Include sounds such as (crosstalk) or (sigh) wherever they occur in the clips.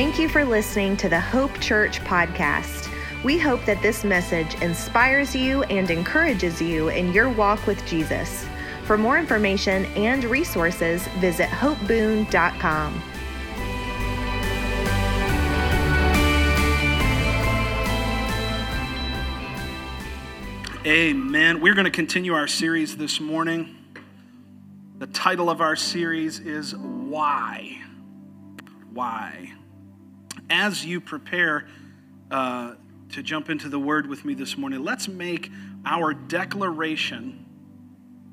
Thank you for listening to the Hope Church podcast. We hope that this message inspires you and encourages you in your walk with Jesus. For more information and resources, visit hopeboon.com. Amen. We're going to continue our series this morning. The title of our series is Why? Why? As you prepare uh, to jump into the word with me this morning, let's make our declaration,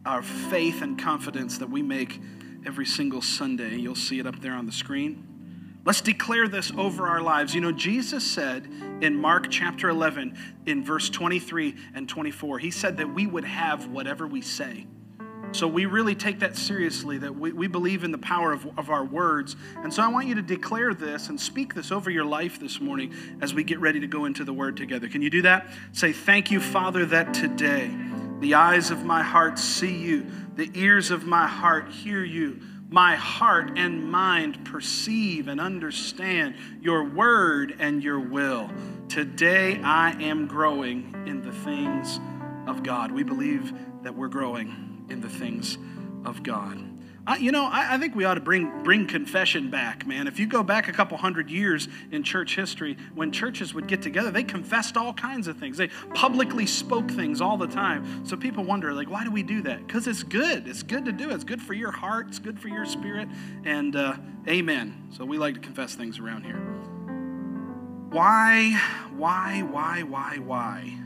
our faith and confidence that we make every single Sunday. You'll see it up there on the screen. Let's declare this over our lives. You know, Jesus said in Mark chapter 11, in verse 23 and 24, he said that we would have whatever we say. So we really take that seriously, that we, we believe in the power of, of our words. And so I want you to declare this and speak this over your life this morning as we get ready to go into the word together. Can you do that? Say, Thank you, Father, that today the eyes of my heart see you, the ears of my heart hear you my heart and mind perceive and understand your word and your will. Today I am growing in the things of God. We believe that we're growing in the things of God. I, you know, I, I, think we ought to bring, bring confession back, man. If you go back a couple hundred years in church history, when churches would get together, they confessed all kinds of things. They publicly spoke things all the time. So people wonder, like, why do we do that? Because it's good. It's good to do. It's good for your heart. It's good for your spirit. And uh, amen. So we like to confess things around here. Why, why, why, why, why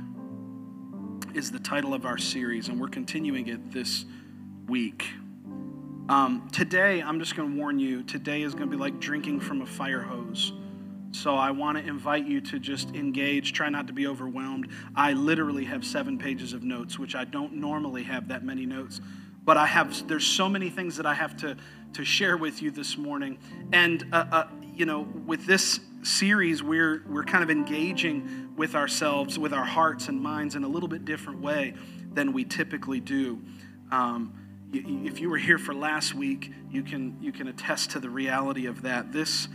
is the title of our series, and we're continuing it this week. Um, today, I'm just going to warn you, today is going to be like drinking from a fire hose. So I want to invite you to just engage, try not to be overwhelmed. I literally have seven pages of notes, which I don't normally have that many notes. But I have, there's so many things that I have to, to share with you this morning. And, uh, uh, you know, with this series, we're, we're kind of engaging with ourselves, with our hearts and minds in a little bit different way than we typically do. Um, if you were here for last week, you can, you can attest to the reality of that. This,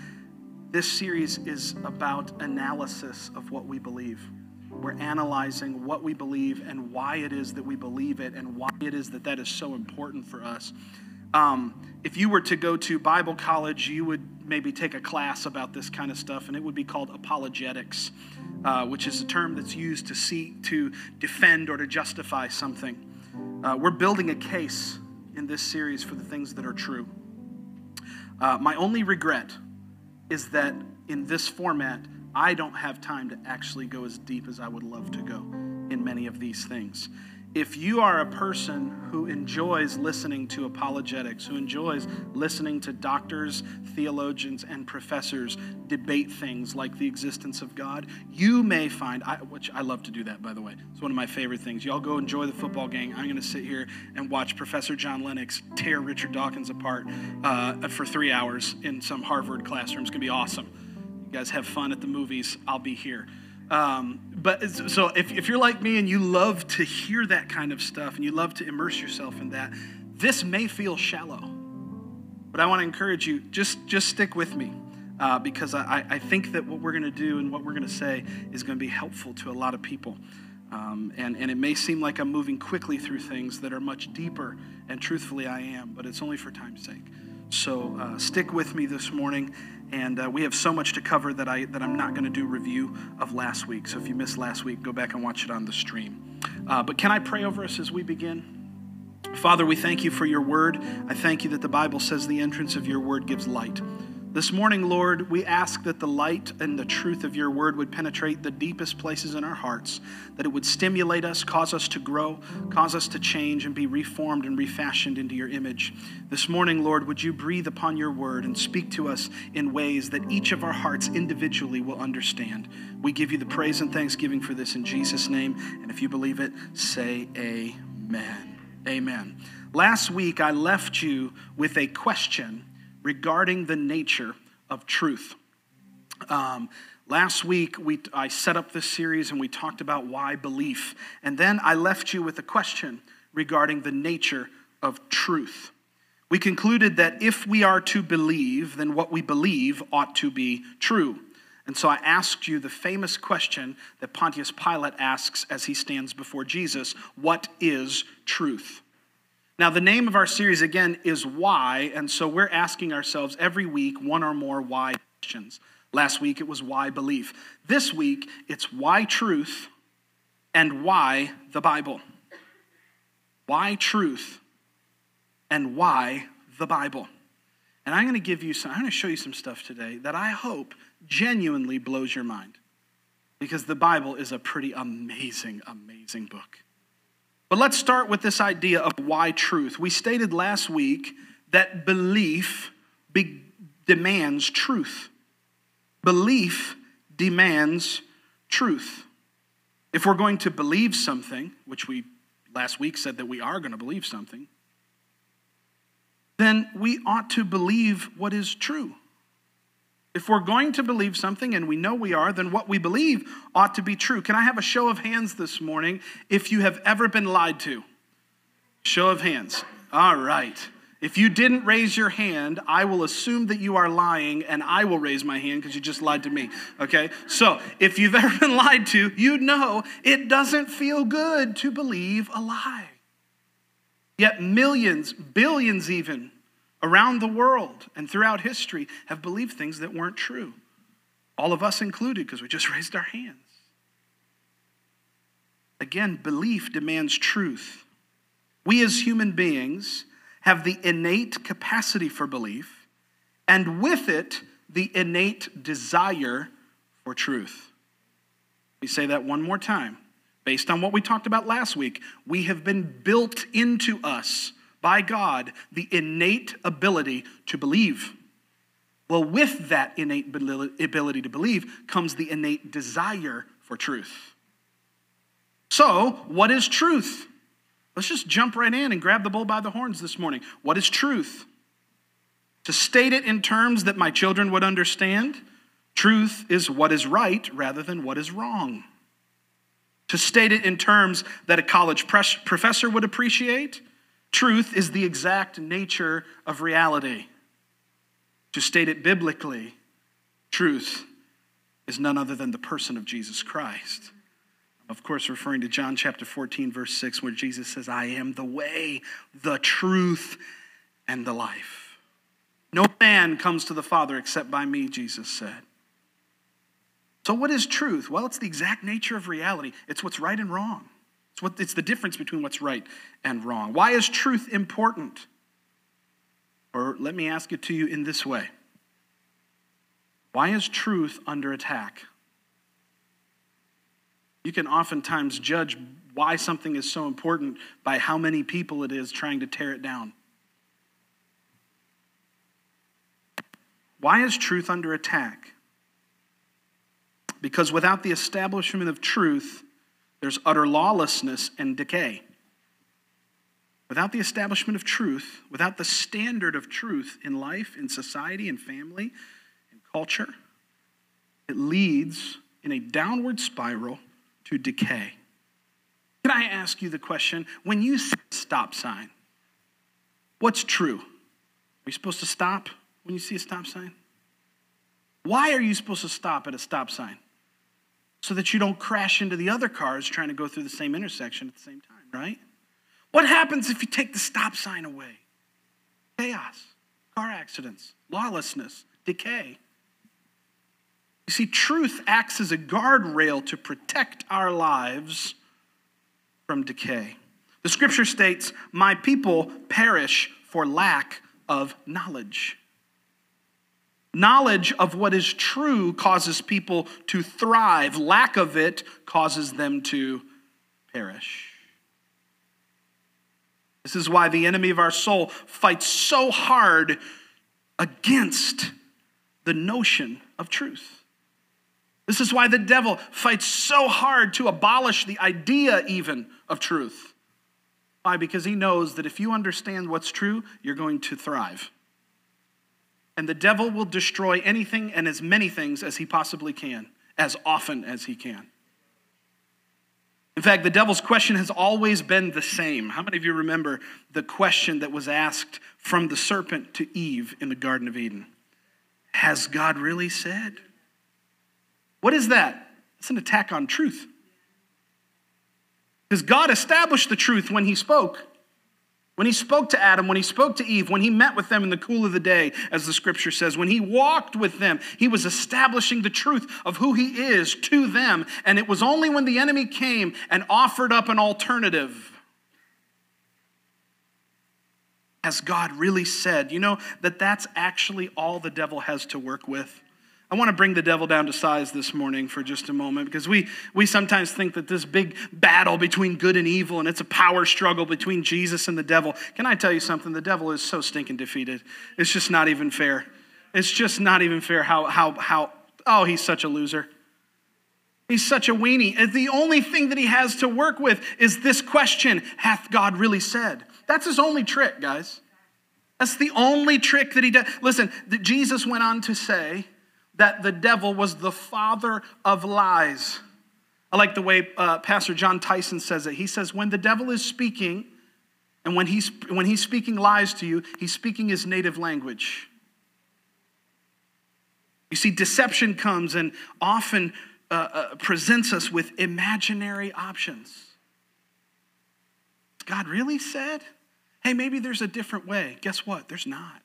this series is about analysis of what we believe. We're analyzing what we believe and why it is that we believe it and why it is that that is so important for us. Um, if you were to go to Bible college, you would maybe take a class about this kind of stuff, and it would be called apologetics, uh, which is a term that's used to seek to defend or to justify something. Uh, we're building a case in this series for the things that are true. Uh, my only regret is that in this format, I don't have time to actually go as deep as I would love to go in many of these things if you are a person who enjoys listening to apologetics, who enjoys listening to doctors, theologians, and professors debate things like the existence of God, you may find, I, which I love to do that, by the way. It's one of my favorite things. Y'all go enjoy the football game. I'm going to sit here and watch Professor John Lennox tear Richard Dawkins apart uh, for three hours in some Harvard classroom. It's going to be awesome. You guys have fun at the movies. I'll be here. Um, but so if, if you're like me and you love to hear that kind of stuff and you love to immerse yourself in that, this may feel shallow. But I want to encourage you, just, just stick with me. Uh, because I, I think that what we're going to do and what we're going to say is going to be helpful to a lot of people. Um, and, and it may seem like I'm moving quickly through things that are much deeper, and truthfully, I am, but it's only for time's sake. So uh, stick with me this morning. And uh, we have so much to cover that, I, that I'm not going to do review of last week. So if you missed last week, go back and watch it on the stream. Uh, but can I pray over us as we begin? Father, we thank you for your word. I thank you that the Bible says the entrance of your word gives light. This morning, Lord, we ask that the light and the truth of your word would penetrate the deepest places in our hearts, that it would stimulate us, cause us to grow, cause us to change and be reformed and refashioned into your image. This morning, Lord, would you breathe upon your word and speak to us in ways that each of our hearts individually will understand. We give you the praise and thanksgiving for this in Jesus' name. And if you believe it, say amen. Amen. Last week, I left you with a question regarding the nature of truth. Um, last week, we, I set up this series and we talked about why belief. And then I left you with a question regarding the nature of truth. we concluded that if we are to believe, then what we believe ought to be true. And so I asked you the famous question that Pontius Pilate asks as he stands before Jesus What is truth? Now, the name of our series again is Why, and so we're asking ourselves every week one or more why questions. Last week it was why belief. This week it's why truth and why the Bible. Why truth and why the Bible. And I'm going to give you some, I'm going to show you some stuff today that I hope genuinely blows your mind. Because the Bible is a pretty amazing, amazing book. But let's start with this idea of why truth. We stated last week that belief be- demands truth. Belief demands truth. If we're going to believe something, which we last week said that we are going to believe something, then we ought to believe what is true. If we're going to believe something, and we know we are, then what we believe ought to be true. Can I have a show of hands this morning if you have ever been lied to? Show of hands. All right. If you didn't raise your hand, I will assume that you are lying, and I will raise my hand because you just lied to me. Okay? So, if you've ever been lied to, you know it doesn't feel good to believe a lie. Yet, millions, billions even, around the world and throughout history have believed things that weren't true. All of us included, because we just (laughs) raised our hands. Again, belief demands truth. We as human beings have the innate capacity for belief, and with it, the innate desire for truth. Let me say that one more time. Based on what we talked about last week, we have been built into us by God the innate ability to believe. Well, with that innate ability to believe comes the innate desire for truth. So, what is truth? Let's just jump right in and grab the bull by the horns this morning. What is truth? To state it in terms that my children would understand, truth is what is right rather than what is wrong. To state it in terms that a college professor would appreciate, Truth is the exact nature of reality. To state it biblically, truth is none other than the person of Jesus Christ. Of course, referring to John chapter 14, verse 6, where Jesus says, I am the way, the truth, and the life. No man comes to the Father except by me, Jesus said. So, what is truth? Well, it's the exact nature of reality, it's what's right and wrong. It's, what, it's the difference between what's right and wrong. Why is truth important? Or let me ask it to you in this way Why is truth under attack? You can oftentimes judge why something is so important by how many people it is trying to tear it down. Why is truth under attack? Because without the establishment of truth, there's utter lawlessness and decay. Without the establishment of truth, without the standard of truth in life, in society, in family, in culture, it leads in a downward spiral to decay. Can I ask you the question when you see a stop sign, what's true? Are you supposed to stop when you see a stop sign? Why are you supposed to stop at a stop sign? So that you don't crash into the other cars trying to go through the same intersection at the same time, right? What happens if you take the stop sign away? Chaos, car accidents, lawlessness, decay. You see, truth acts as a guardrail to protect our lives from decay. The scripture states, My people perish for lack of knowledge. Knowledge of what is true causes people to thrive, lack of it causes them to perish. This is why the enemy of our soul fights so hard against the notion of truth. This is why the devil fights so hard to abolish the idea, even of truth. Why? Because he knows that if you understand what's true, you're going to thrive. And the devil will destroy anything and as many things as he possibly can, as often as he can. In fact, the devil's question has always been the same. How many of you remember the question that was asked from the serpent to Eve in the Garden of Eden? Has God really said? What is that? It's an attack on truth. Because God established the truth when he spoke. When he spoke to Adam, when he spoke to Eve, when he met with them in the cool of the day, as the scripture says, when he walked with them, he was establishing the truth of who he is to them. And it was only when the enemy came and offered up an alternative. Has God really said, you know, that that's actually all the devil has to work with? I want to bring the devil down to size this morning for just a moment because we, we sometimes think that this big battle between good and evil and it's a power struggle between Jesus and the devil. Can I tell you something? The devil is so stinking defeated. It's just not even fair. It's just not even fair how, how, how, oh, he's such a loser. He's such a weenie. The only thing that he has to work with is this question Hath God really said? That's his only trick, guys. That's the only trick that he does. Listen, Jesus went on to say, that the devil was the father of lies. I like the way uh, Pastor Jon Tyson says it. He says, when the devil is speaking, and when he's, when he's speaking lies to you, he's speaking his native language. You see, deception comes and often uh, uh, presents us with imaginary options. God really said, hey, maybe there's a different way. Guess what? There's not.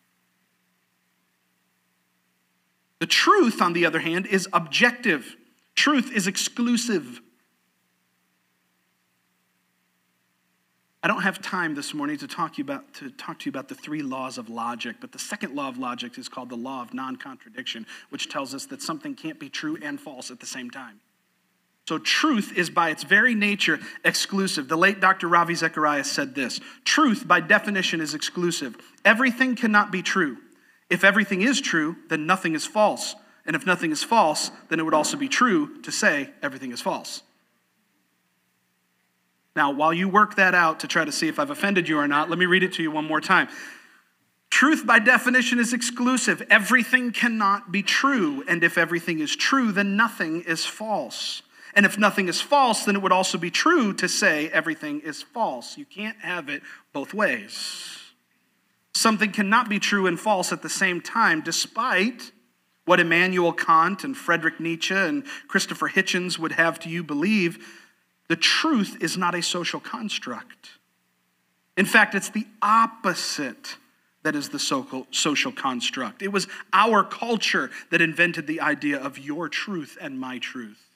The truth, on the other hand, is objective. Truth is exclusive. I don't have time this morning to talk, you about, to talk to you about the three laws of logic, but the second law of logic is called the law of non contradiction, which tells us that something can't be true and false at the same time. So, truth is by its very nature exclusive. The late Dr. Ravi Zacharias said this Truth, by definition, is exclusive. Everything cannot be true. If everything is true, then nothing is false. And if nothing is false, then it would also be true to say everything is false. Now, while you work that out to try to see if I've offended you or not, let me read it to you one more time. Truth, by definition, is exclusive. Everything cannot be true. And if everything is true, then nothing is false. And if nothing is false, then it would also be true to say everything is false. You can't have it both ways. Something cannot be true and false at the same time, despite what Immanuel Kant and Friedrich Nietzsche and Christopher Hitchens would have to you believe. The truth is not a social construct. In fact, it's the opposite that is the social construct. It was our culture that invented the idea of your truth and my truth.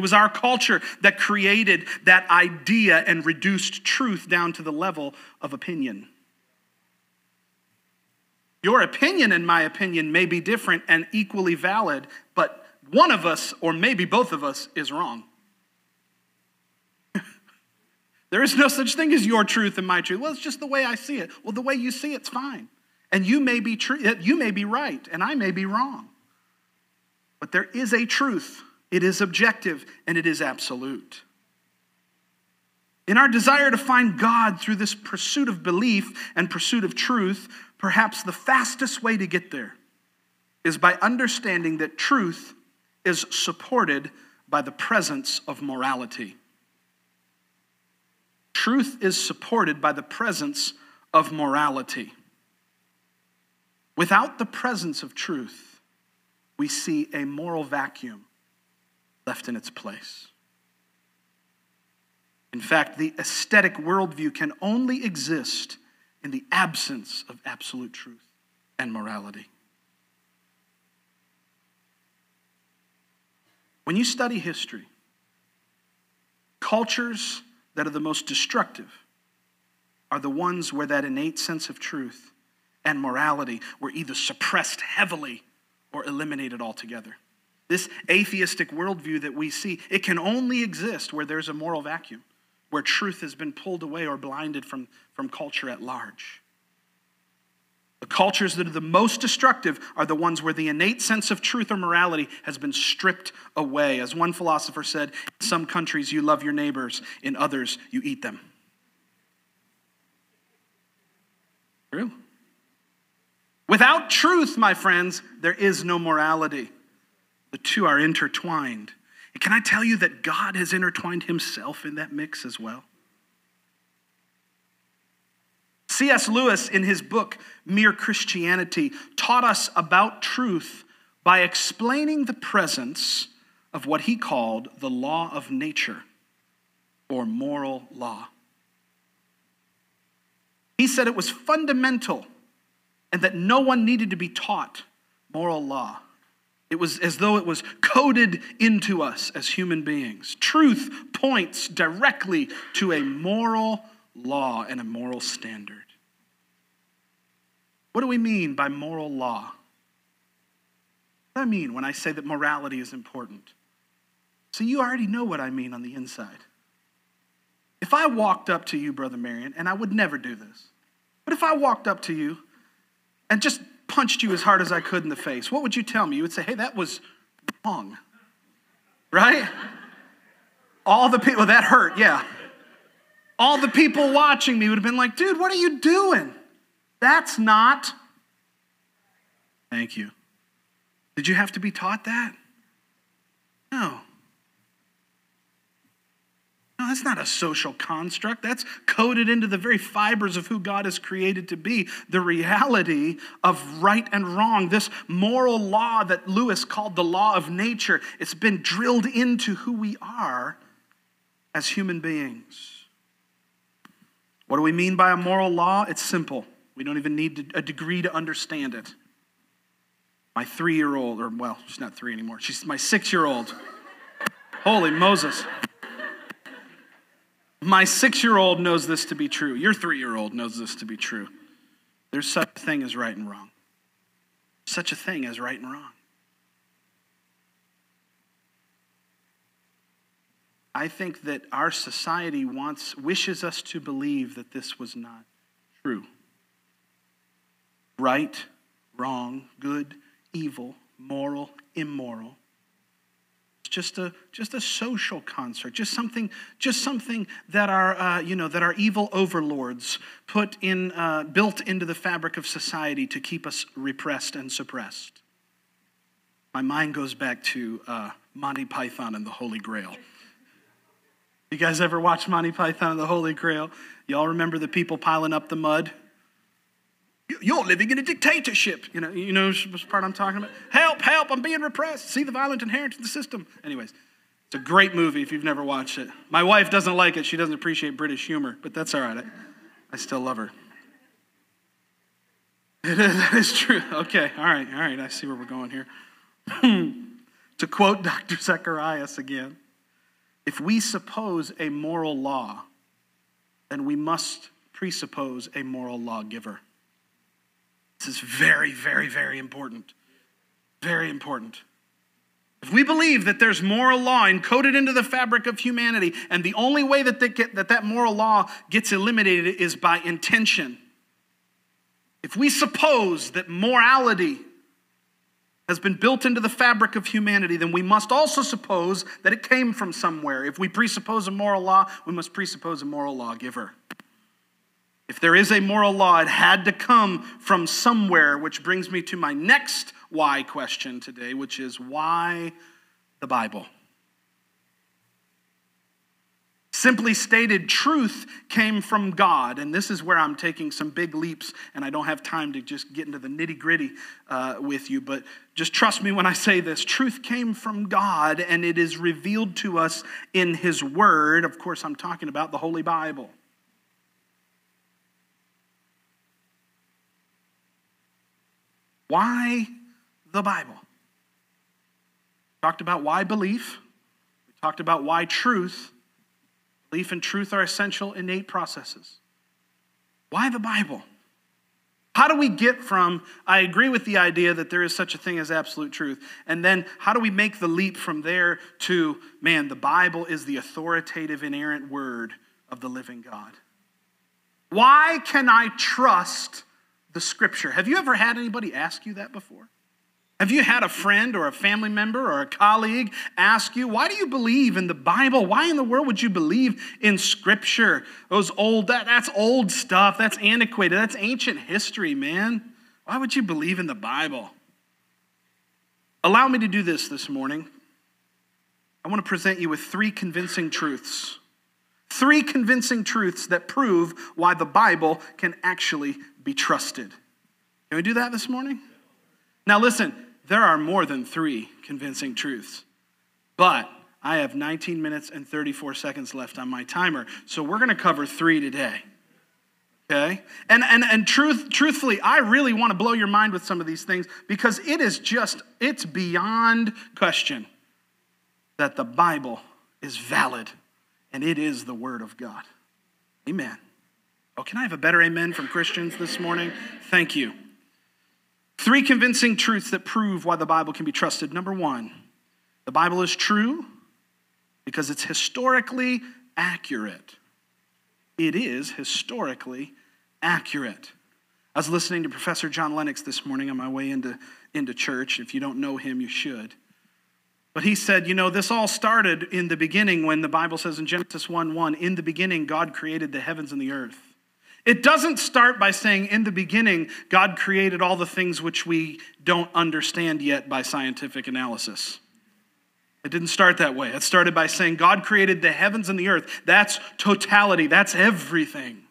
It was our culture that created that idea and reduced truth down to the level of opinion. Your opinion and my opinion may be different and equally valid, but one of us, or maybe both of us, is wrong. (laughs) there is no such thing as your truth and my truth. Well, it's just the way I see it. Well, the way you see it's fine. And you may be true, you may be right, and I may be wrong. But there is a truth it is objective and it is absolute. In our desire to find God through this pursuit of belief and pursuit of truth, perhaps the fastest way to get there is by understanding that truth is supported by the presence of morality. Truth is supported by the presence of morality. Without the presence of truth, we see a moral vacuum left in its place. In fact, the atheistic worldview can only exist in the absence of absolute truth and morality. When you study history, cultures that are the most destructive are the ones where that innate sense of truth and morality were either suppressed heavily or eliminated altogether. This atheistic worldview that we see, it can only exist where there's a moral vacuum, where truth has been pulled away or blinded from, from culture at large. The cultures that are the most destructive are the ones where the innate sense of truth or morality has been stripped away. As one philosopher said, in some countries you love your neighbors, in others you eat them. True. Without truth, my friends, there is no morality. The two are intertwined. And Can I tell you that God has intertwined himself in that mix as well? C.S. Lewis, in his book Mere Christianity, taught us about truth by explaining the presence of what he called the law of nature or moral law. He said it was fundamental and that no one needed to be taught moral law. It was as though it was coded into us as human beings. Truth points directly to a moral law and a moral standard. What do we mean by moral law? What do I mean when I say that morality is important? So you already know what I mean on the inside. If I walked up to you, Brother Marion, and I would never do this, but if I walked up to you and just punched you as hard as I could in the face, what would you tell me? You would say, hey, that was wrong. Right? All the people, that hurt, yeah. All the people watching me would have been like, dude, what are you doing? That's not. Thank you. Did you have to be taught that? No. No, that's not a social construct. That's coded into the very fibers of who God has created to be the reality of right and wrong. This moral law that Lewis called the law of nature, it's been drilled into who we are as human beings. What do we mean by a moral law? It's simple. We don't even need a degree to understand it. My three year old, or well, she's not three anymore, she's my six year old. Holy Moses. My six year old knows this to be true. Your three year old knows this to be true. There's such a thing as right and wrong. Such a thing as right and wrong. I think that our society wants, wishes us to believe that this was not true. Right, wrong, good, evil, moral, immoral just a just a social concert, just something just something that our uh, you know that our evil overlords put in uh, built into the fabric of society to keep us repressed and suppressed. My mind goes back to uh, Monty Python and the Holy Grail. You guys ever watch Monty Python and the Holy Grail? Y'all remember the people piling up the mud? You're living in a dictatorship. You know, you know what part I'm talking about? Help, help, I'm being repressed. See the violent inherent in the system. Anyways, it's a great movie if you've never watched it. My wife doesn't like it. She doesn't appreciate British humor, but that's all right. I, I still love her. (laughs) that is true. Okay, all right, all right. I see where we're going here. (clears throat) to quote (laughs) Dr. Zacharias again if we suppose a moral law, then we must presuppose a moral lawgiver. This is very, very, very important. Very important. If we believe that there's moral law encoded into the fabric of humanity, and the only way that, get, that that moral law gets eliminated is by intention, if we suppose that morality has been built into the fabric of humanity, then we must also suppose that it came from somewhere. If we presuppose a moral law, we must presuppose a moral lawgiver. If there is a moral law, it had to come from somewhere, which brings me to my next why question today, which is why the Bible? Simply stated, truth came from God. And this is where I'm taking some big leaps, and I don't have time to just get into the nitty gritty uh, with you, but just trust me when I say this. Truth came from God, and it is revealed to us in His Word. Of course, I'm talking about the Holy Bible. Why the Bible? We talked about why belief. We talked about why truth. Belief and truth are essential innate processes. Why the Bible? How do we get from, I agree with the idea that there is such a thing as absolute truth, and then how do we make the leap from there to, man, the Bible is the authoritative, inerrant word of the living God? Why can I trust the scripture. Have you ever had anybody ask you that before? Have you had a friend or a family member or a colleague ask you, why do you believe in the Bible? Why in the world would you believe in scripture? Those old, that, that's old stuff. That's antiquated. That's ancient history, man. Why would you believe in the Bible? Allow me to do this this morning. I want to present you with three convincing truths. Three convincing truths that prove why the Bible can actually be trusted. Can we do that this morning? Now, listen, there are more than three convincing truths, but I have 19 minutes and 34 seconds left on my timer, so we're going to cover three today. Okay? And, and, and truth, truthfully, I really want to blow your mind with some of these things because it is just, it's beyond question that the Bible is valid and it is the Word of God. Amen. Oh, can I have a better amen from Christians this morning? Thank you. Three convincing truths that prove why the Bible can be trusted. Number one, the Bible is true because it's historically accurate. It is historically accurate. I was listening to Professor John Lennox this morning on my way into, into church. If you don't know him, you should. But he said, you know, this all started in the beginning when the Bible says in Genesis 1 1, in the beginning, God created the heavens and the earth. It doesn't start by saying, in the beginning, God created all the things which we don't understand yet by scientific analysis. It didn't start that way. It started by saying, God created the heavens and the earth. That's totality, that's everything.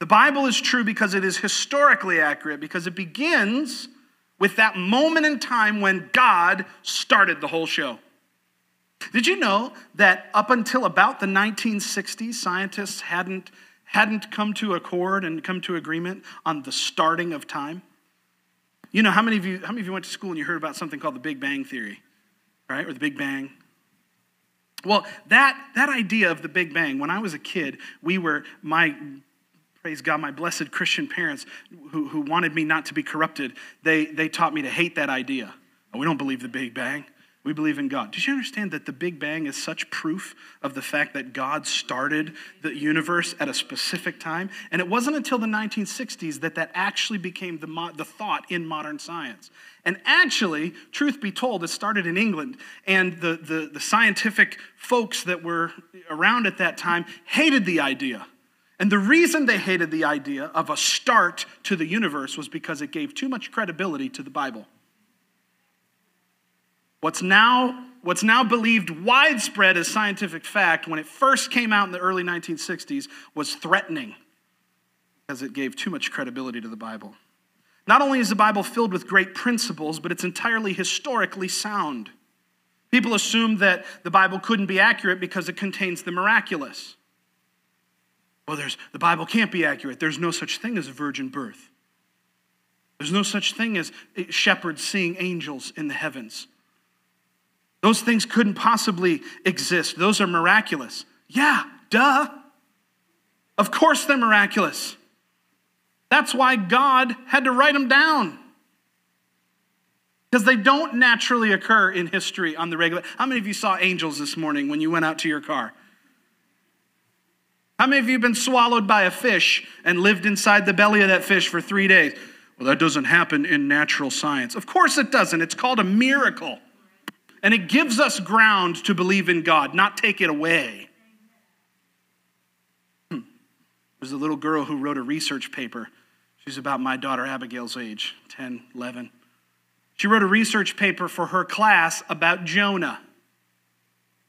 The Bible is true because it is historically accurate, because it begins with that moment in time when God started the whole show. Did you know that up until about the 1960s, scientists hadn't, hadn't come to accord and come to agreement on the starting of time? You know, how many of you, how many of you went to school and you heard about something called the Big Bang Theory, right? Or the Big Bang? Well, that, that idea of the Big Bang, when I was a kid, we were, my praise God, my blessed Christian parents who, who wanted me not to be corrupted, they, they taught me to hate that idea. we don't believe the Big Bang. We believe in God. Did you understand that the Big Bang is such proof of the fact that God started the universe at a specific time? And it wasn't until the 1960s that that actually became the, the thought in modern science. And actually, truth be told, it started in England. And the, the, the scientific folks that were around at that time hated the idea and the reason they hated the idea of a start to the universe was because it gave too much credibility to the Bible. What's now, what's now believed widespread as scientific fact, when it first came out in the early 1960s, was threatening because it gave too much credibility to the Bible. Not only is the Bible filled with great principles, but it's entirely historically sound. People assume that the Bible couldn't be accurate because it contains the miraculous. Well, there's, the Bible can't be accurate. There's no such thing as a virgin birth. There's no such thing as shepherds seeing angels in the heavens. Those things couldn't possibly exist. Those are miraculous. Yeah, duh. Of course they're miraculous. That's why God had to write them down. Because they don't naturally occur in history on the regular. How many of you saw angels this morning when you went out to your car? How many of you have been swallowed by a fish and lived inside the belly of that fish for three days? Well, that doesn't happen in natural science. Of course it doesn't. It's called a miracle. And it gives us ground to believe in God, not take it away. Hmm. There's a little girl who wrote a research paper. She's about my daughter Abigail's age, 10, 11. She wrote a research paper for her class about Jonah.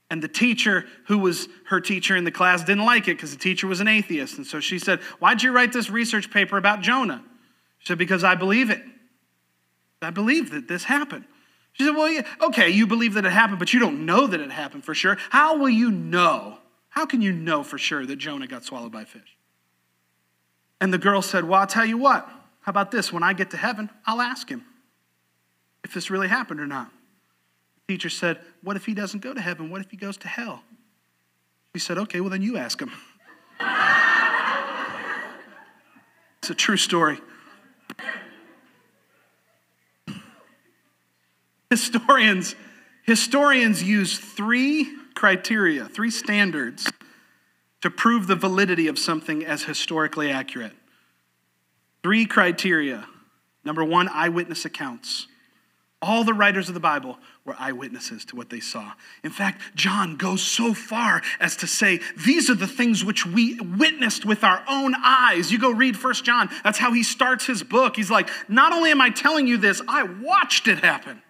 And the teacher, who was her teacher in the class, didn't like it because the teacher was an atheist. And so she said, Why'd you write this research paper about Jonah? She said, Because I believe it. I believe that this happened. She said, Well, okay, you believe that it happened, but you don't know that it happened for sure. How will you know? How can you know for sure that Jonah got swallowed by fish? And the girl said, Well, I'll tell you what. How about this? When I get to heaven, I'll ask him if this really happened or not The teacher said, What if he doesn't go to heaven? What if he goes to hell? He said, Okay, well, then you ask him. (laughs) it's a true story. Historians, historians use three criteria, three standards to prove the validity of something as historically accurate. Three criteria. Number one, eyewitness accounts. All the writers of the Bible were eyewitnesses to what they saw. In fact, John goes so far as to say, These are the things which we witnessed with our own eyes. You go read First John, that's how he starts his book. He's like, Not only am I telling you this, I watched it happen.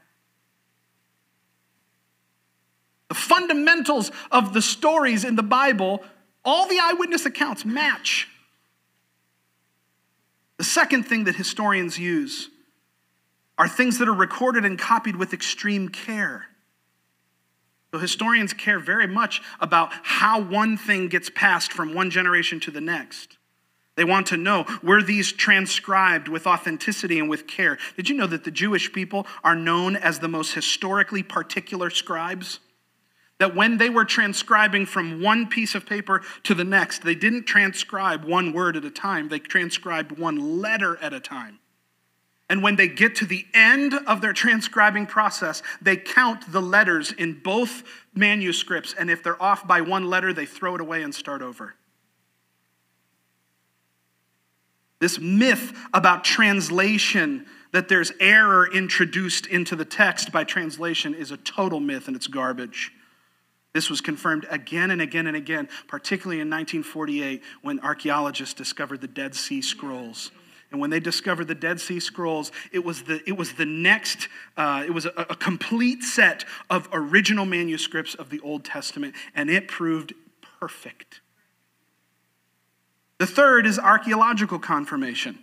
The fundamentals of the stories in the Bible, all the eyewitness accounts match. The second thing that historians use are things that are recorded and copied with extreme care. So historians care very much about how one thing gets passed from one generation to the next. They want to know were these transcribed with authenticity and with care? Did you know that the Jewish people are known as the most historically particular scribes? That when they were transcribing from one piece of paper to the next, they didn't transcribe one word at a time, they transcribed one letter at a time. And when they get to the end of their transcribing process, they count the letters in both manuscripts. And if they're off by one letter, they throw it away and start over. This myth about translation, that there's error introduced into the text by translation, is a total myth and it's garbage. This was confirmed again and again and again, particularly in 1948 when archaeologists discovered the Dead Sea Scrolls. And when they discovered the Dead Sea Scrolls, it was the, it was the next, uh, it was a, a complete set of original manuscripts of the Old Testament, and it proved perfect. The third is archaeological confirmation.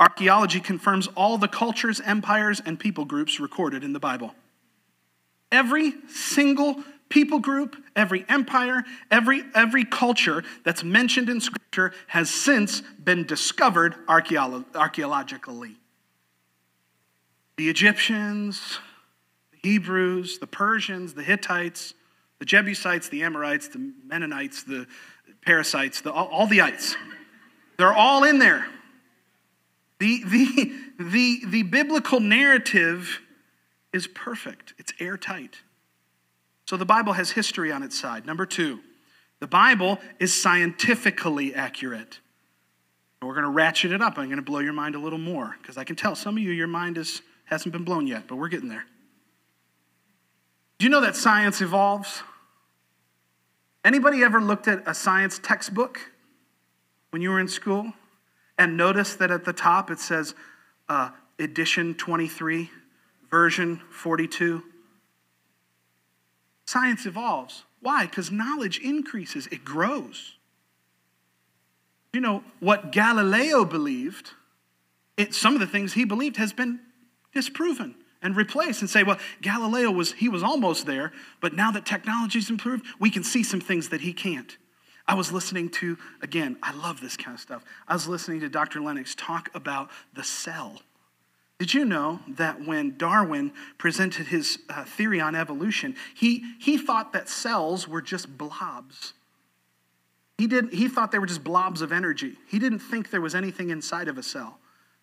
Archaeology confirms all the cultures, empires, and people groups recorded in the Bible. Every single people group, every empire, every, every culture that's mentioned in Scripture has since been discovered archeolo- archaeologically. The Egyptians, the Hebrews, the Persians, the Hittites, the Jebusites, the Amorites, the Mennonites, the Parasites, the, all, all the ites. They're all in there. The, the, the, the biblical narrative is perfect, it's airtight. So the Bible has history on its side. Number two, the Bible is scientifically accurate. We're going to ratchet it up. I'm going to blow your mind a little more because I can tell some of you, your mind is, hasn't been blown yet, but we're getting there. Do you know that science evolves? Anybody ever looked at a science textbook when you were in school and noticed that at the top it says uh, edition 23, version 42? Science evolves. Why? Because knowledge increases, it grows. You know, what Galileo believed, it, some of the things he believed has been disproven and replaced and say, well, Galileo was, he was almost there, but now that technology's improved, we can see some things that he can't. I was listening to, again, I love this kind of stuff. I was listening to Dr. Lennox talk about the cell did you know that when Darwin presented his uh, theory on evolution, he, he thought that cells were just blobs? He, did, he thought they were just blobs of energy. He didn't think there was anything inside of a cell.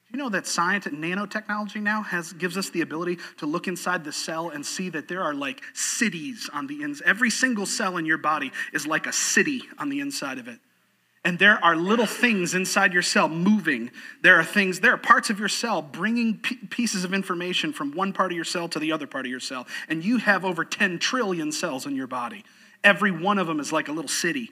Do you know that science and nanotechnology now has, gives us the ability to look inside the cell and see that there are like cities on the inside? Every single cell in your body is like a city on the inside of it and there are little things inside your cell moving. There are things, there are parts of your cell bringing p- pieces of information from one part of your cell to the other part of your cell. And you have over 10 trillion cells in your body. Every one of them is like a little city.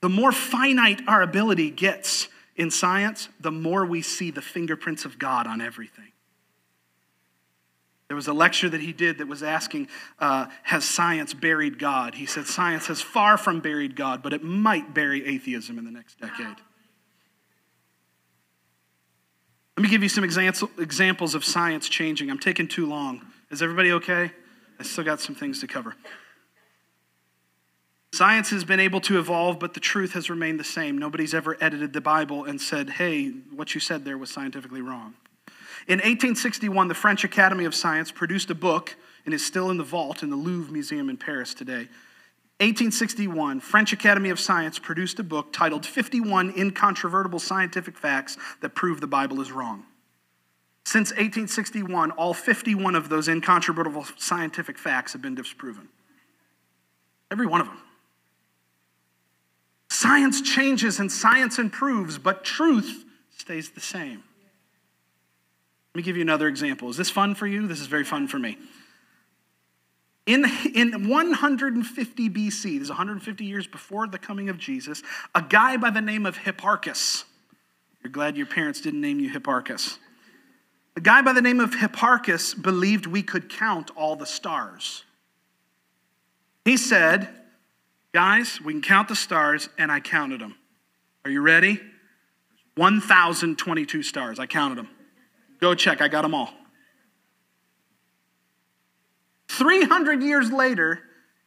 The more finite our ability gets in science, the more we see the fingerprints of God on everything. There was a lecture that he did that was asking, uh, Has science buried God? He said, Science has far from buried God, but it might bury atheism in the next decade. Let me give you some examples of science changing. I'm taking too long. Is everybody okay? I still got some things to cover. Science has been able to evolve, but the truth has remained the same. Nobody's ever edited the Bible and said, hey, what you said there was scientifically wrong. In 1861, the French Academy of Science produced a book and is still in the vault in the Louvre Museum in Paris today. 1861, French Academy of Science produced a book titled 51 Incontrovertible Scientific Facts That Prove the Bible is Wrong. Since 1861, all 51 of those incontrovertible scientific facts have been disproven. Every one of them. Science changes and science improves, but truth stays the same. Let me give you another example. Is this fun for you? This is very fun for me. In, in 150 BC, this is 150 years before the coming of Jesus, a guy by the name of Hipparchus, you're glad your parents didn't name you Hipparchus. A guy by the name of Hipparchus believed we could count all the stars. He said, Guys, we can count the stars, and I counted them. Are you ready? 1,022 stars. I counted them. Go check, I got them all. 300 years later,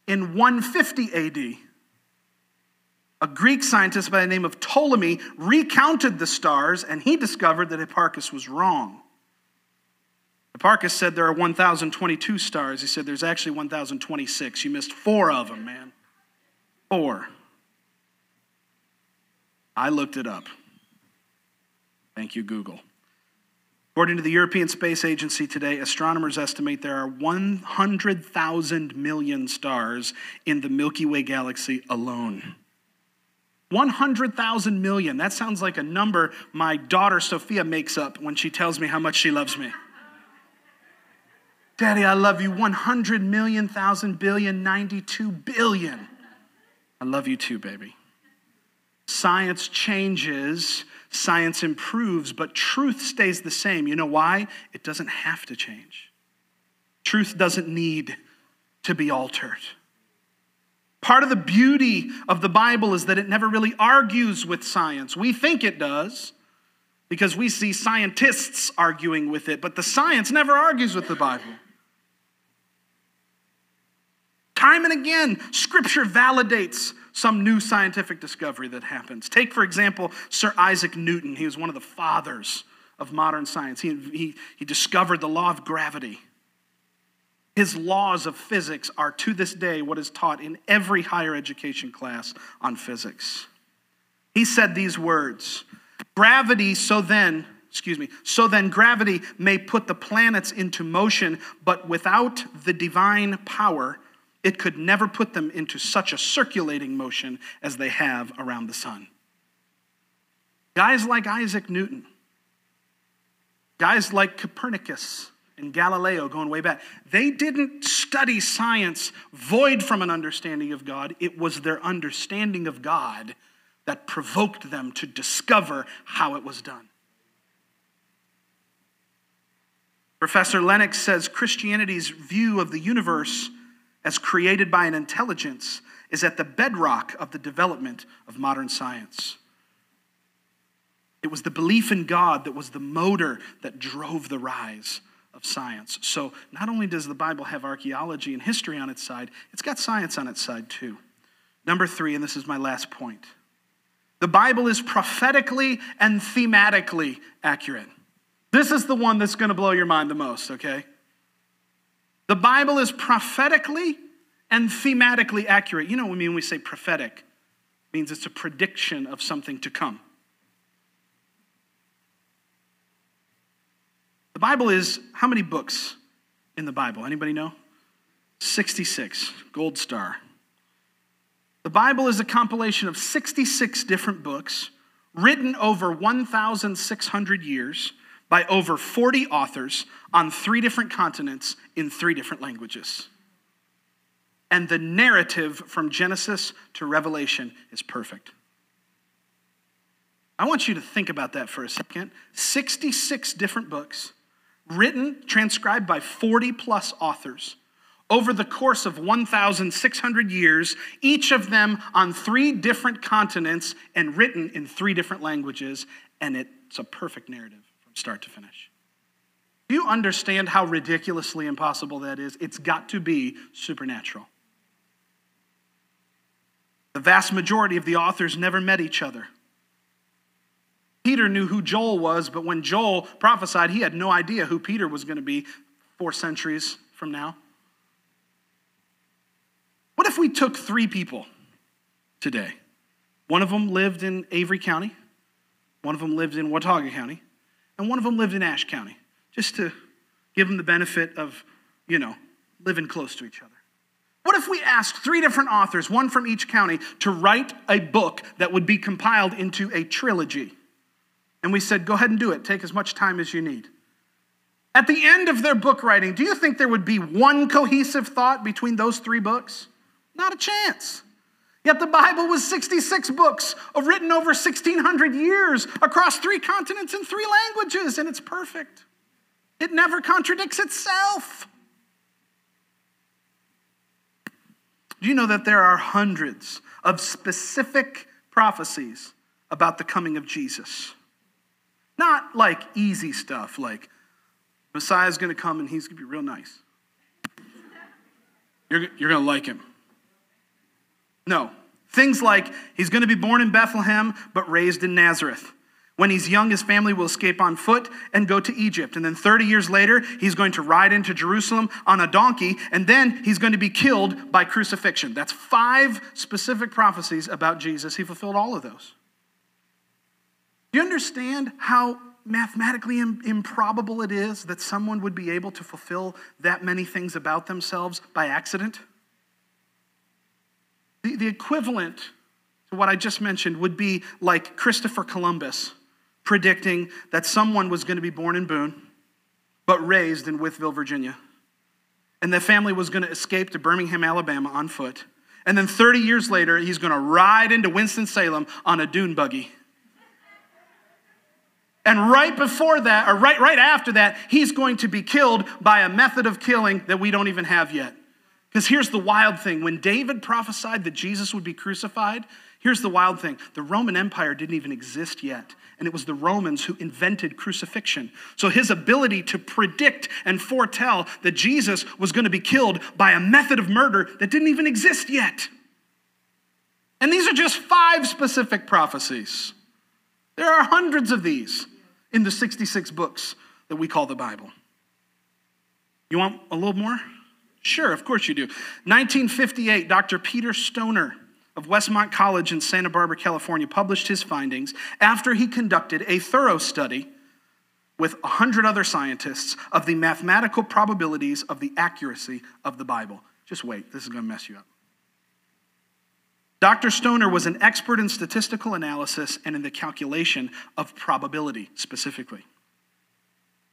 in 150 AD, a Greek scientist by the name of Ptolemy recounted the stars and he discovered that Hipparchus was wrong. Hipparchus said there are 1,022 stars. He said there's actually 1,026. You missed four of them, man. Four. I looked it up. Thank you, Google. According to the European Space Agency today, astronomers estimate there are 100,000 million stars in the Milky Way galaxy alone. 100,000 million. That sounds like a number my daughter Sophia makes up when she tells me how much she loves me. Daddy, I love you 100 million, thousand billion, 92 billion. I love you too, baby. Science changes, science improves, but truth stays the same. You know why? It doesn't have to change. Truth doesn't need to be altered. Part of the beauty of the Bible is that it never really argues with science. We think it does because we see scientists arguing with it, but the science never argues with the Bible. Time and again, Scripture validates some new scientific discovery that happens. Take, for example, Sir Isaac Newton. He was one of the fathers of modern science. He, he, he discovered the law of gravity. His laws of physics are to this day what is taught in every higher education class on physics. He said these words Gravity, so then, excuse me, so then gravity may put the planets into motion, but without the divine power, it could never put them into such a circulating motion as they have around the sun. Guys like Isaac Newton, guys like Copernicus, and Galileo going way back, they didn't study science void from an understanding of God. It was their understanding of God that provoked them to discover how it was done. Professor Lennox says Christianity's view of the universe as created by an intelligence is at the bedrock of the development of modern science. It was the belief in God that was the motor that drove the rise of science. So not only does the Bible have archaeology and history on its side, it's got science on its side too. Number three, and this is my last point the Bible is prophetically and thematically accurate. This is the one that's going to blow your mind the most, okay? The Bible is prophetically and thematically accurate. You know what I mean when we say prophetic? It means it's a prediction of something to come. The Bible is how many books in the Bible? Anybody know? 66, gold star. The Bible is a compilation of 66 different books written over 1,600 years by over 40 authors on three different continents in three different languages. And the narrative from Genesis to Revelation is perfect. I want you to think about that for a second. 66 different books written, transcribed by 40 plus authors over the course of 1,600 years, each of them on three different continents and written in three different languages, and it's a perfect narrative start to finish. Do you understand how ridiculously impossible that is? It's got to be supernatural. The vast majority of the authors never met each other. Peter knew who Joel was, but when Joel prophesied, he had no idea who Peter was going to be four centuries from now. What if we took three people today? One of them lived in Avery County, one of them lived in Watauga County, and one of them lived in Ashe County, just to give them the benefit of, you know, living close to each other. What if we asked three different authors, one from each county, to write a book that would be compiled into a trilogy? And we said, go ahead and do it. Take as much time as you need. At the end of their book writing, do you think there would be one cohesive thought between those three books? Not a chance. Yet the Bible was 66 books written over 1,600 years across three continents and three languages, and it's perfect. It never contradicts itself. Do you know that there are hundreds of specific prophecies about the coming of Jesus? Not like easy stuff, like Messiah's to come and he's to be real nice. You're, you're to like him. No. Things like he's going to be born in Bethlehem but raised in Nazareth. When he's young, his family will escape on foot and go to Egypt. And then 30 years later, he's going to ride into Jerusalem on a donkey, and then he's going to be killed by crucifixion. That's five specific prophecies about Jesus. He fulfilled all of those. Do you understand how mathematically improbable it is that someone would be able to fulfill that many things about themselves by accident? The, the equivalent to what I just mentioned would be like Christopher Columbus predicting that someone was going to be born in Boone, but raised in Wytheville, Virginia. And the family was going to escape to Birmingham, Alabama on foot. And then 30 years later, he's going to ride into Winston-Salem on a dune buggy. And right before that, or right, right after that, he's going to be killed by a method of killing that we don't even have yet. Because here's the wild thing when David prophesied that Jesus would be crucified, here's the wild thing the Roman Empire didn't even exist yet. And it was the Romans who invented crucifixion. So his ability to predict and foretell that Jesus was going to be killed by a method of murder that didn't even exist yet. And these are just five specific prophecies. There are hundreds of these in the 66 books that we call the Bible. You want a little more? Sure, of course you do. 1958, Dr. Peter Stoner of Westmont College in Santa Barbara, California, published his findings after he conducted a thorough study with 100 other scientists of the mathematical probabilities of the accuracy of the Bible. Just wait, this is going to mess you up. Dr. Stoner was an expert in statistical analysis and in the calculation of probability specifically.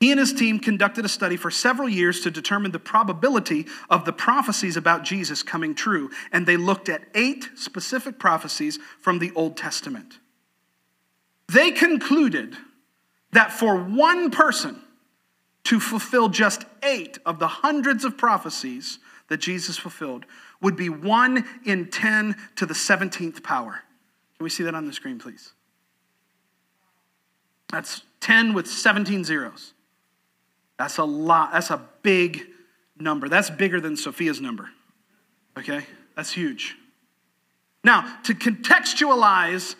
He and his team conducted a study for several years to determine the probability of the prophecies about Jesus coming true, and they looked at eight specific prophecies from the Old Testament. They concluded that for one person to fulfill just eight of the hundreds of prophecies that Jesus fulfilled would be one in 10 to the 17th power. Can we see that on the screen, please? That's 10 with 17 zeros. That's a lot. That's a big number. That's bigger than Sophia's number. Okay? That's huge. Now, to contextualize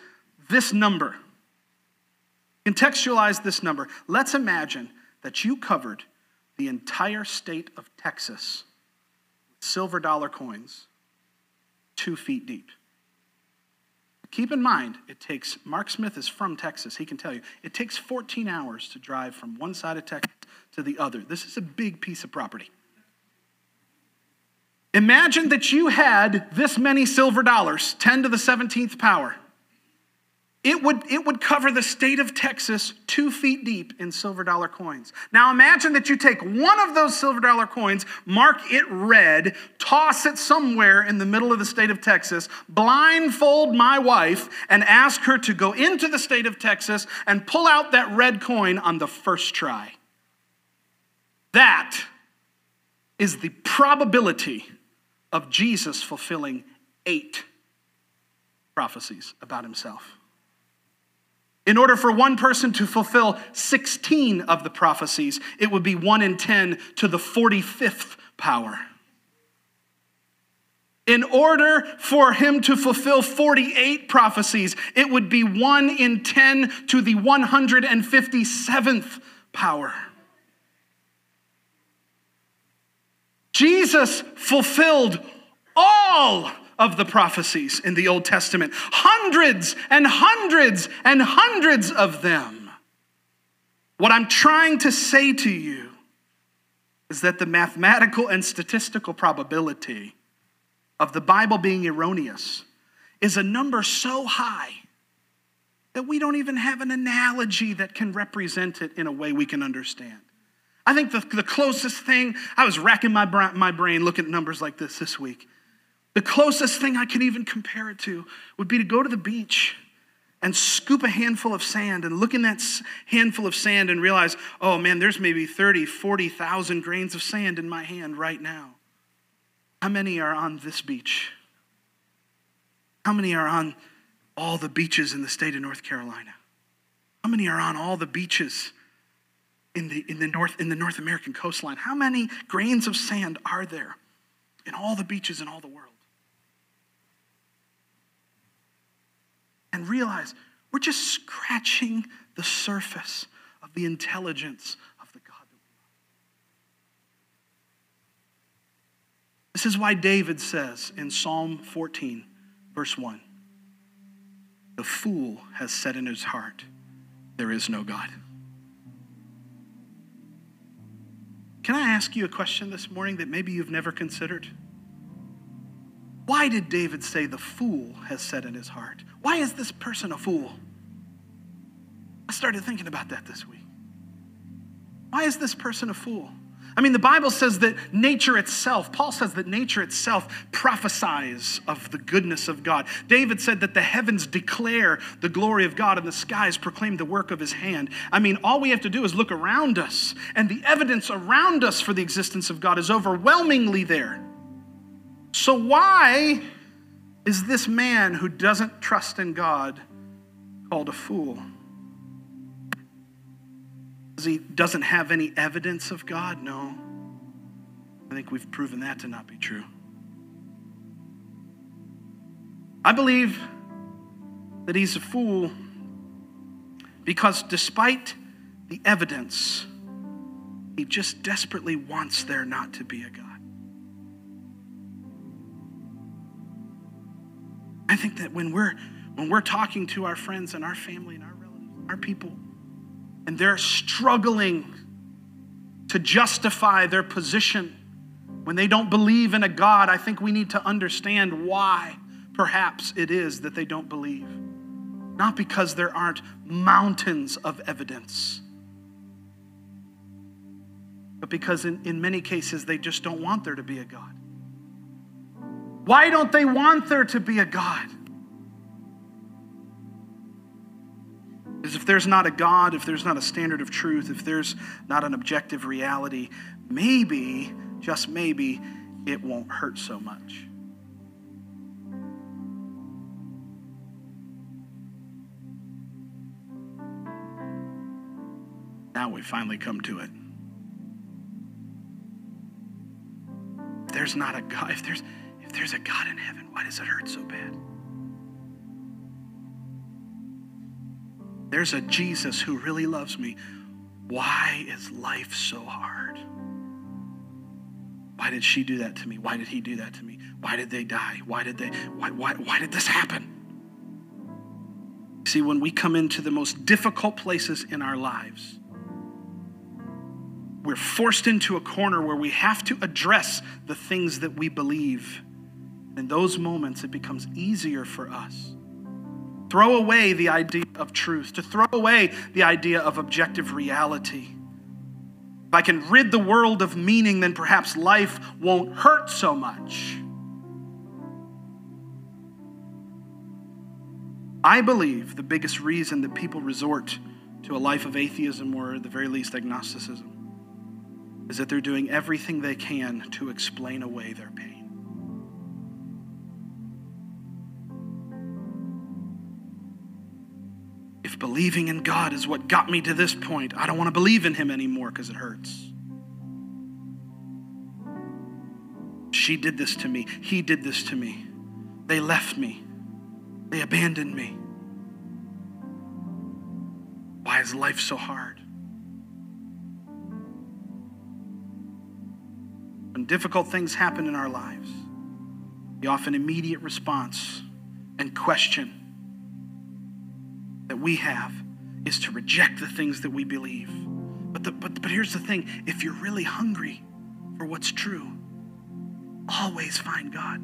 this number, contextualize this number, let's imagine that you covered the entire state of Texas with silver dollar coins two feet deep. Keep in mind, it takes, Mark Smith is from Texas. He can tell you, it takes 14 hours to drive from one side of Texas to the other. This is a big piece of property. Imagine that you had this many silver dollars, 10 to the 17th power it would, it would cover the state of Texas two feet deep in silver dollar coins. Now imagine that you take one of those silver dollar coins, mark it red, toss it somewhere in the middle of the state of Texas, blindfold my wife, and ask her to go into the state of Texas and pull out that red coin on the first try. That is the probability of Jesus fulfilling eight prophecies about himself. In order for one person to fulfill 16 of the prophecies, it would be 1 in 10 to the 45th power. In order for him to fulfill 48 prophecies, it would be 1 in 10 to the 157th power. Jesus fulfilled all of the prophecies in the Old Testament. Hundreds and hundreds and hundreds of them. What I'm trying to say to you is that the mathematical and statistical probability of the Bible being erroneous is a number so high that we don't even have an analogy that can represent it in a way we can understand. I think the, the closest thing, I was racking my, my brain looking at numbers like this this week. The closest thing I can even compare it to would be to go to the beach and scoop a handful of sand and look in that handful of sand and realize, oh man, there's maybe 30, 40,000 grains of sand in my hand right now. How many are on this beach? How many are on all the beaches in the state of North Carolina? How many are on all the beaches in the, in the, North, in the North American coastline? How many grains of sand are there in all the beaches in all the world? And realize we're just scratching the surface of the intelligence of the God that we love. This is why David says in Psalm 14, verse 1 The fool has said in his heart, There is no God. Can I ask you a question this morning that maybe you've never considered? Why did David say the fool has said in his heart? Why is this person a fool? I started thinking about that this week. Why is this person a fool? I mean, the Bible says that nature itself, Paul says that nature itself prophesies of the goodness of God. David said that the heavens declare the glory of God and the skies proclaim the work of his hand. I mean, all we have to do is look around us, and the evidence around us for the existence of God is overwhelmingly there. So, why is this man who doesn't trust in God called a fool? He doesn't have any evidence of God? No. I think we've proven that to not be true. I believe that he's a fool because despite the evidence, he just desperately wants there not to be a God. I think that when we're when we're talking to our friends and our family and our relatives, our people, and they're struggling to justify their position when they don't believe in a God, I think we need to understand why perhaps it is that they don't believe. Not because there aren't mountains of evidence, but because in, in many cases they just don't want there to be a God. Why don't they want there to be a God? Because if there's not a God, if there's not a standard of truth, if there's not an objective reality, maybe, just maybe, it won't hurt so much. Now we finally come to it. There's not a God, if there's if there's a God in heaven, why does it hurt so bad? There's a Jesus who really loves me. Why is life so hard? Why did she do that to me? Why did he do that to me? Why did they die? Why did they why why, why did this happen? See, when we come into the most difficult places in our lives, we're forced into a corner where we have to address the things that we believe. In those moments, it becomes easier for us. Throw away the idea of truth, to throw away the idea of objective reality. If I can rid the world of meaning, then perhaps life won't hurt so much. I believe the biggest reason that people resort to a life of atheism or at the very least agnosticism is that they're doing everything they can to explain away their pain. Believing in God is what got me to this point, I don't want to believe in Him anymore because it hurts. She did this to me. He did this to me. They left me. They abandoned me. Why is life so hard? When difficult things happen in our lives, the often immediate response and question that we have is to reject the things that we believe. But, the, but, but here's the thing if you're really hungry for what's true, always find God.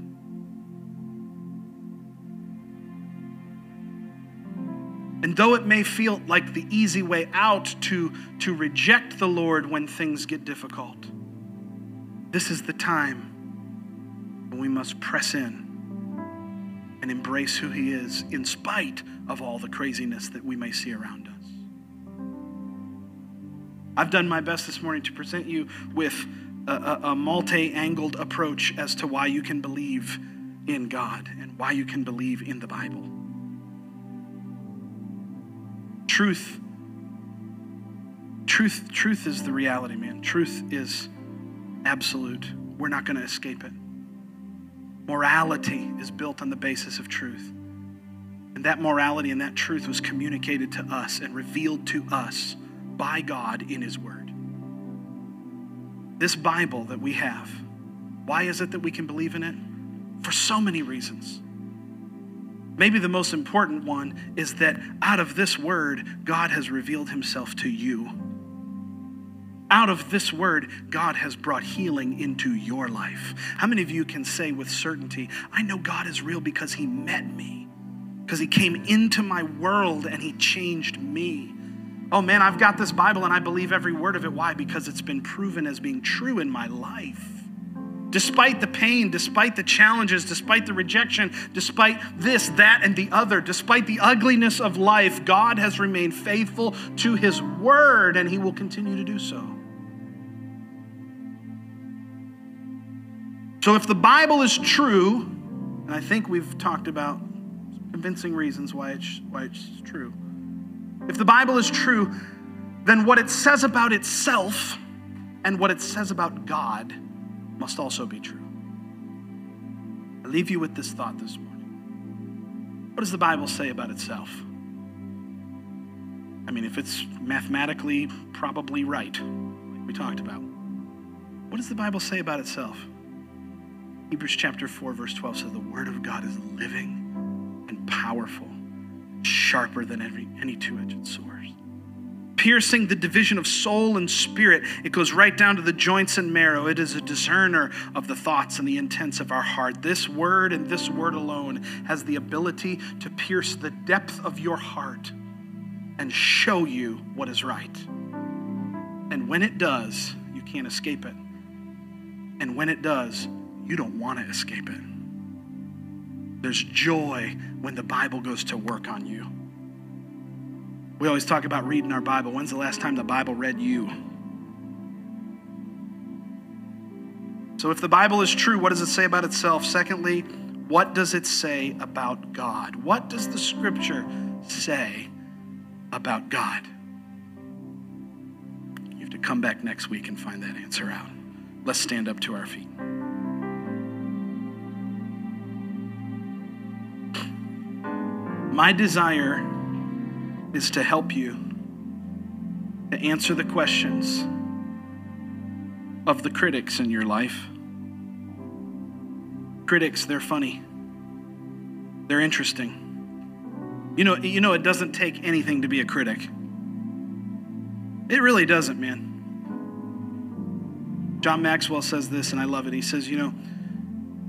And though it may feel like the easy way out to, to reject the Lord when things get difficult, this is the time when we must press in and embrace who He is in spite of all the craziness that we may see around us. I've done my best this morning to present you with a, a, a multi angled approach as to why you can believe in God and why you can believe in the Bible. Truth, truth, truth is the reality, man. Truth is absolute. We're not going to escape it. Morality is built on the basis of truth. And that morality and that truth was communicated to us and revealed to us by God in His Word. This Bible that we have, why is it that we can believe in it? For so many reasons. Maybe the most important one is that out of this Word, God has revealed Himself to you. Out of this word, God has brought healing into your life. How many of you can say with certainty, I know God is real because He met me, because He came into my world and He changed me? Oh man, I've got this Bible and I believe every word of it. Why? Because it's been proven as being true in my life. Despite the pain, despite the challenges, despite the rejection, despite this, that, and the other, despite the ugliness of life, God has remained faithful to His word and He will continue to do so. So if the Bible is true, and I think we've talked about convincing reasons why it's, why it's true. If the Bible is true, then what it says about itself and what it says about God must also be true. I leave you with this thought this morning. What does the Bible say about itself? I mean, if it's mathematically probably right, like we talked about, what does the Bible say about itself? Hebrews chapter 4, verse 12 says, The word of God is living and powerful, sharper than every, any two edged sword, piercing the division of soul and spirit. It goes right down to the joints and marrow. It is a discerner of the thoughts and the intents of our heart. This word and this word alone has the ability to pierce the depth of your heart and show you what is right. And when it does, you can't escape it. And when it does, you don't want to escape it. There's joy when the Bible goes to work on you. We always talk about reading our Bible. When's the last time the Bible read you? So, if the Bible is true, what does it say about itself? Secondly, what does it say about God? What does the scripture say about God? You have to come back next week and find that answer out. Let's stand up to our feet. My desire is to help you to answer the questions of the critics in your life. Critics, they're funny. They're interesting. You know, you know it doesn't take anything to be a critic. It really doesn't, man. John Maxwell says this and I love it. He says, you know,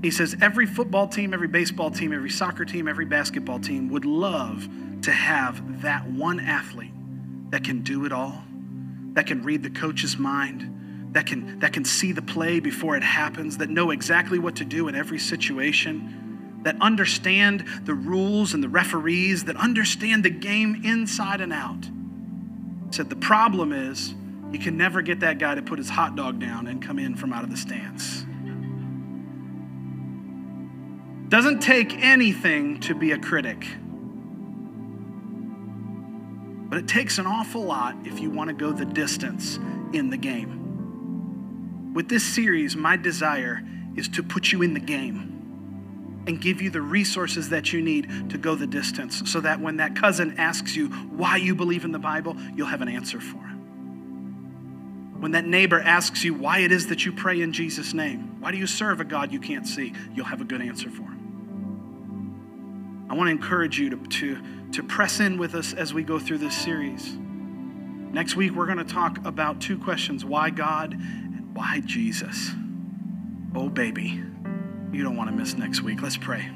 he says every football team, every baseball team, every soccer team, every basketball team would love to have that one athlete that can do it all, that can read the coach's mind, that can, that can see the play before it happens, that know exactly what to do in every situation, that understand the rules and the referees, that understand the game inside and out. He said the problem is you can never get that guy to put his hot dog down and come in from out of the stands. Doesn't take anything to be a critic. But it takes an awful lot if you want to go the distance in the game. With this series, my desire is to put you in the game and give you the resources that you need to go the distance so that when that cousin asks you why you believe in the Bible, you'll have an answer for him. When that neighbor asks you why it is that you pray in Jesus' name, why do you serve a God you can't see, you'll have a good answer for him. I want to encourage you to, to, to press in with us as we go through this series. Next week, we're going to talk about two questions why God and why Jesus? Oh, baby, you don't want to miss next week. Let's pray.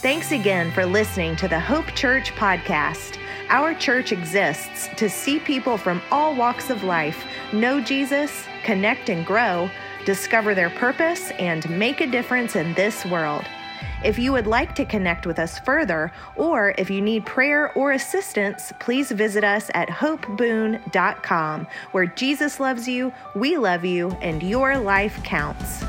Thanks again for listening to the Hope Church podcast. Our church exists to see people from all walks of life know Jesus, connect and grow discover their purpose, and make a difference in this world. If you would like to connect with us further, or if you need prayer or assistance, please visit us at hopeboone.com, where Jesus loves you, we love you, and your life counts.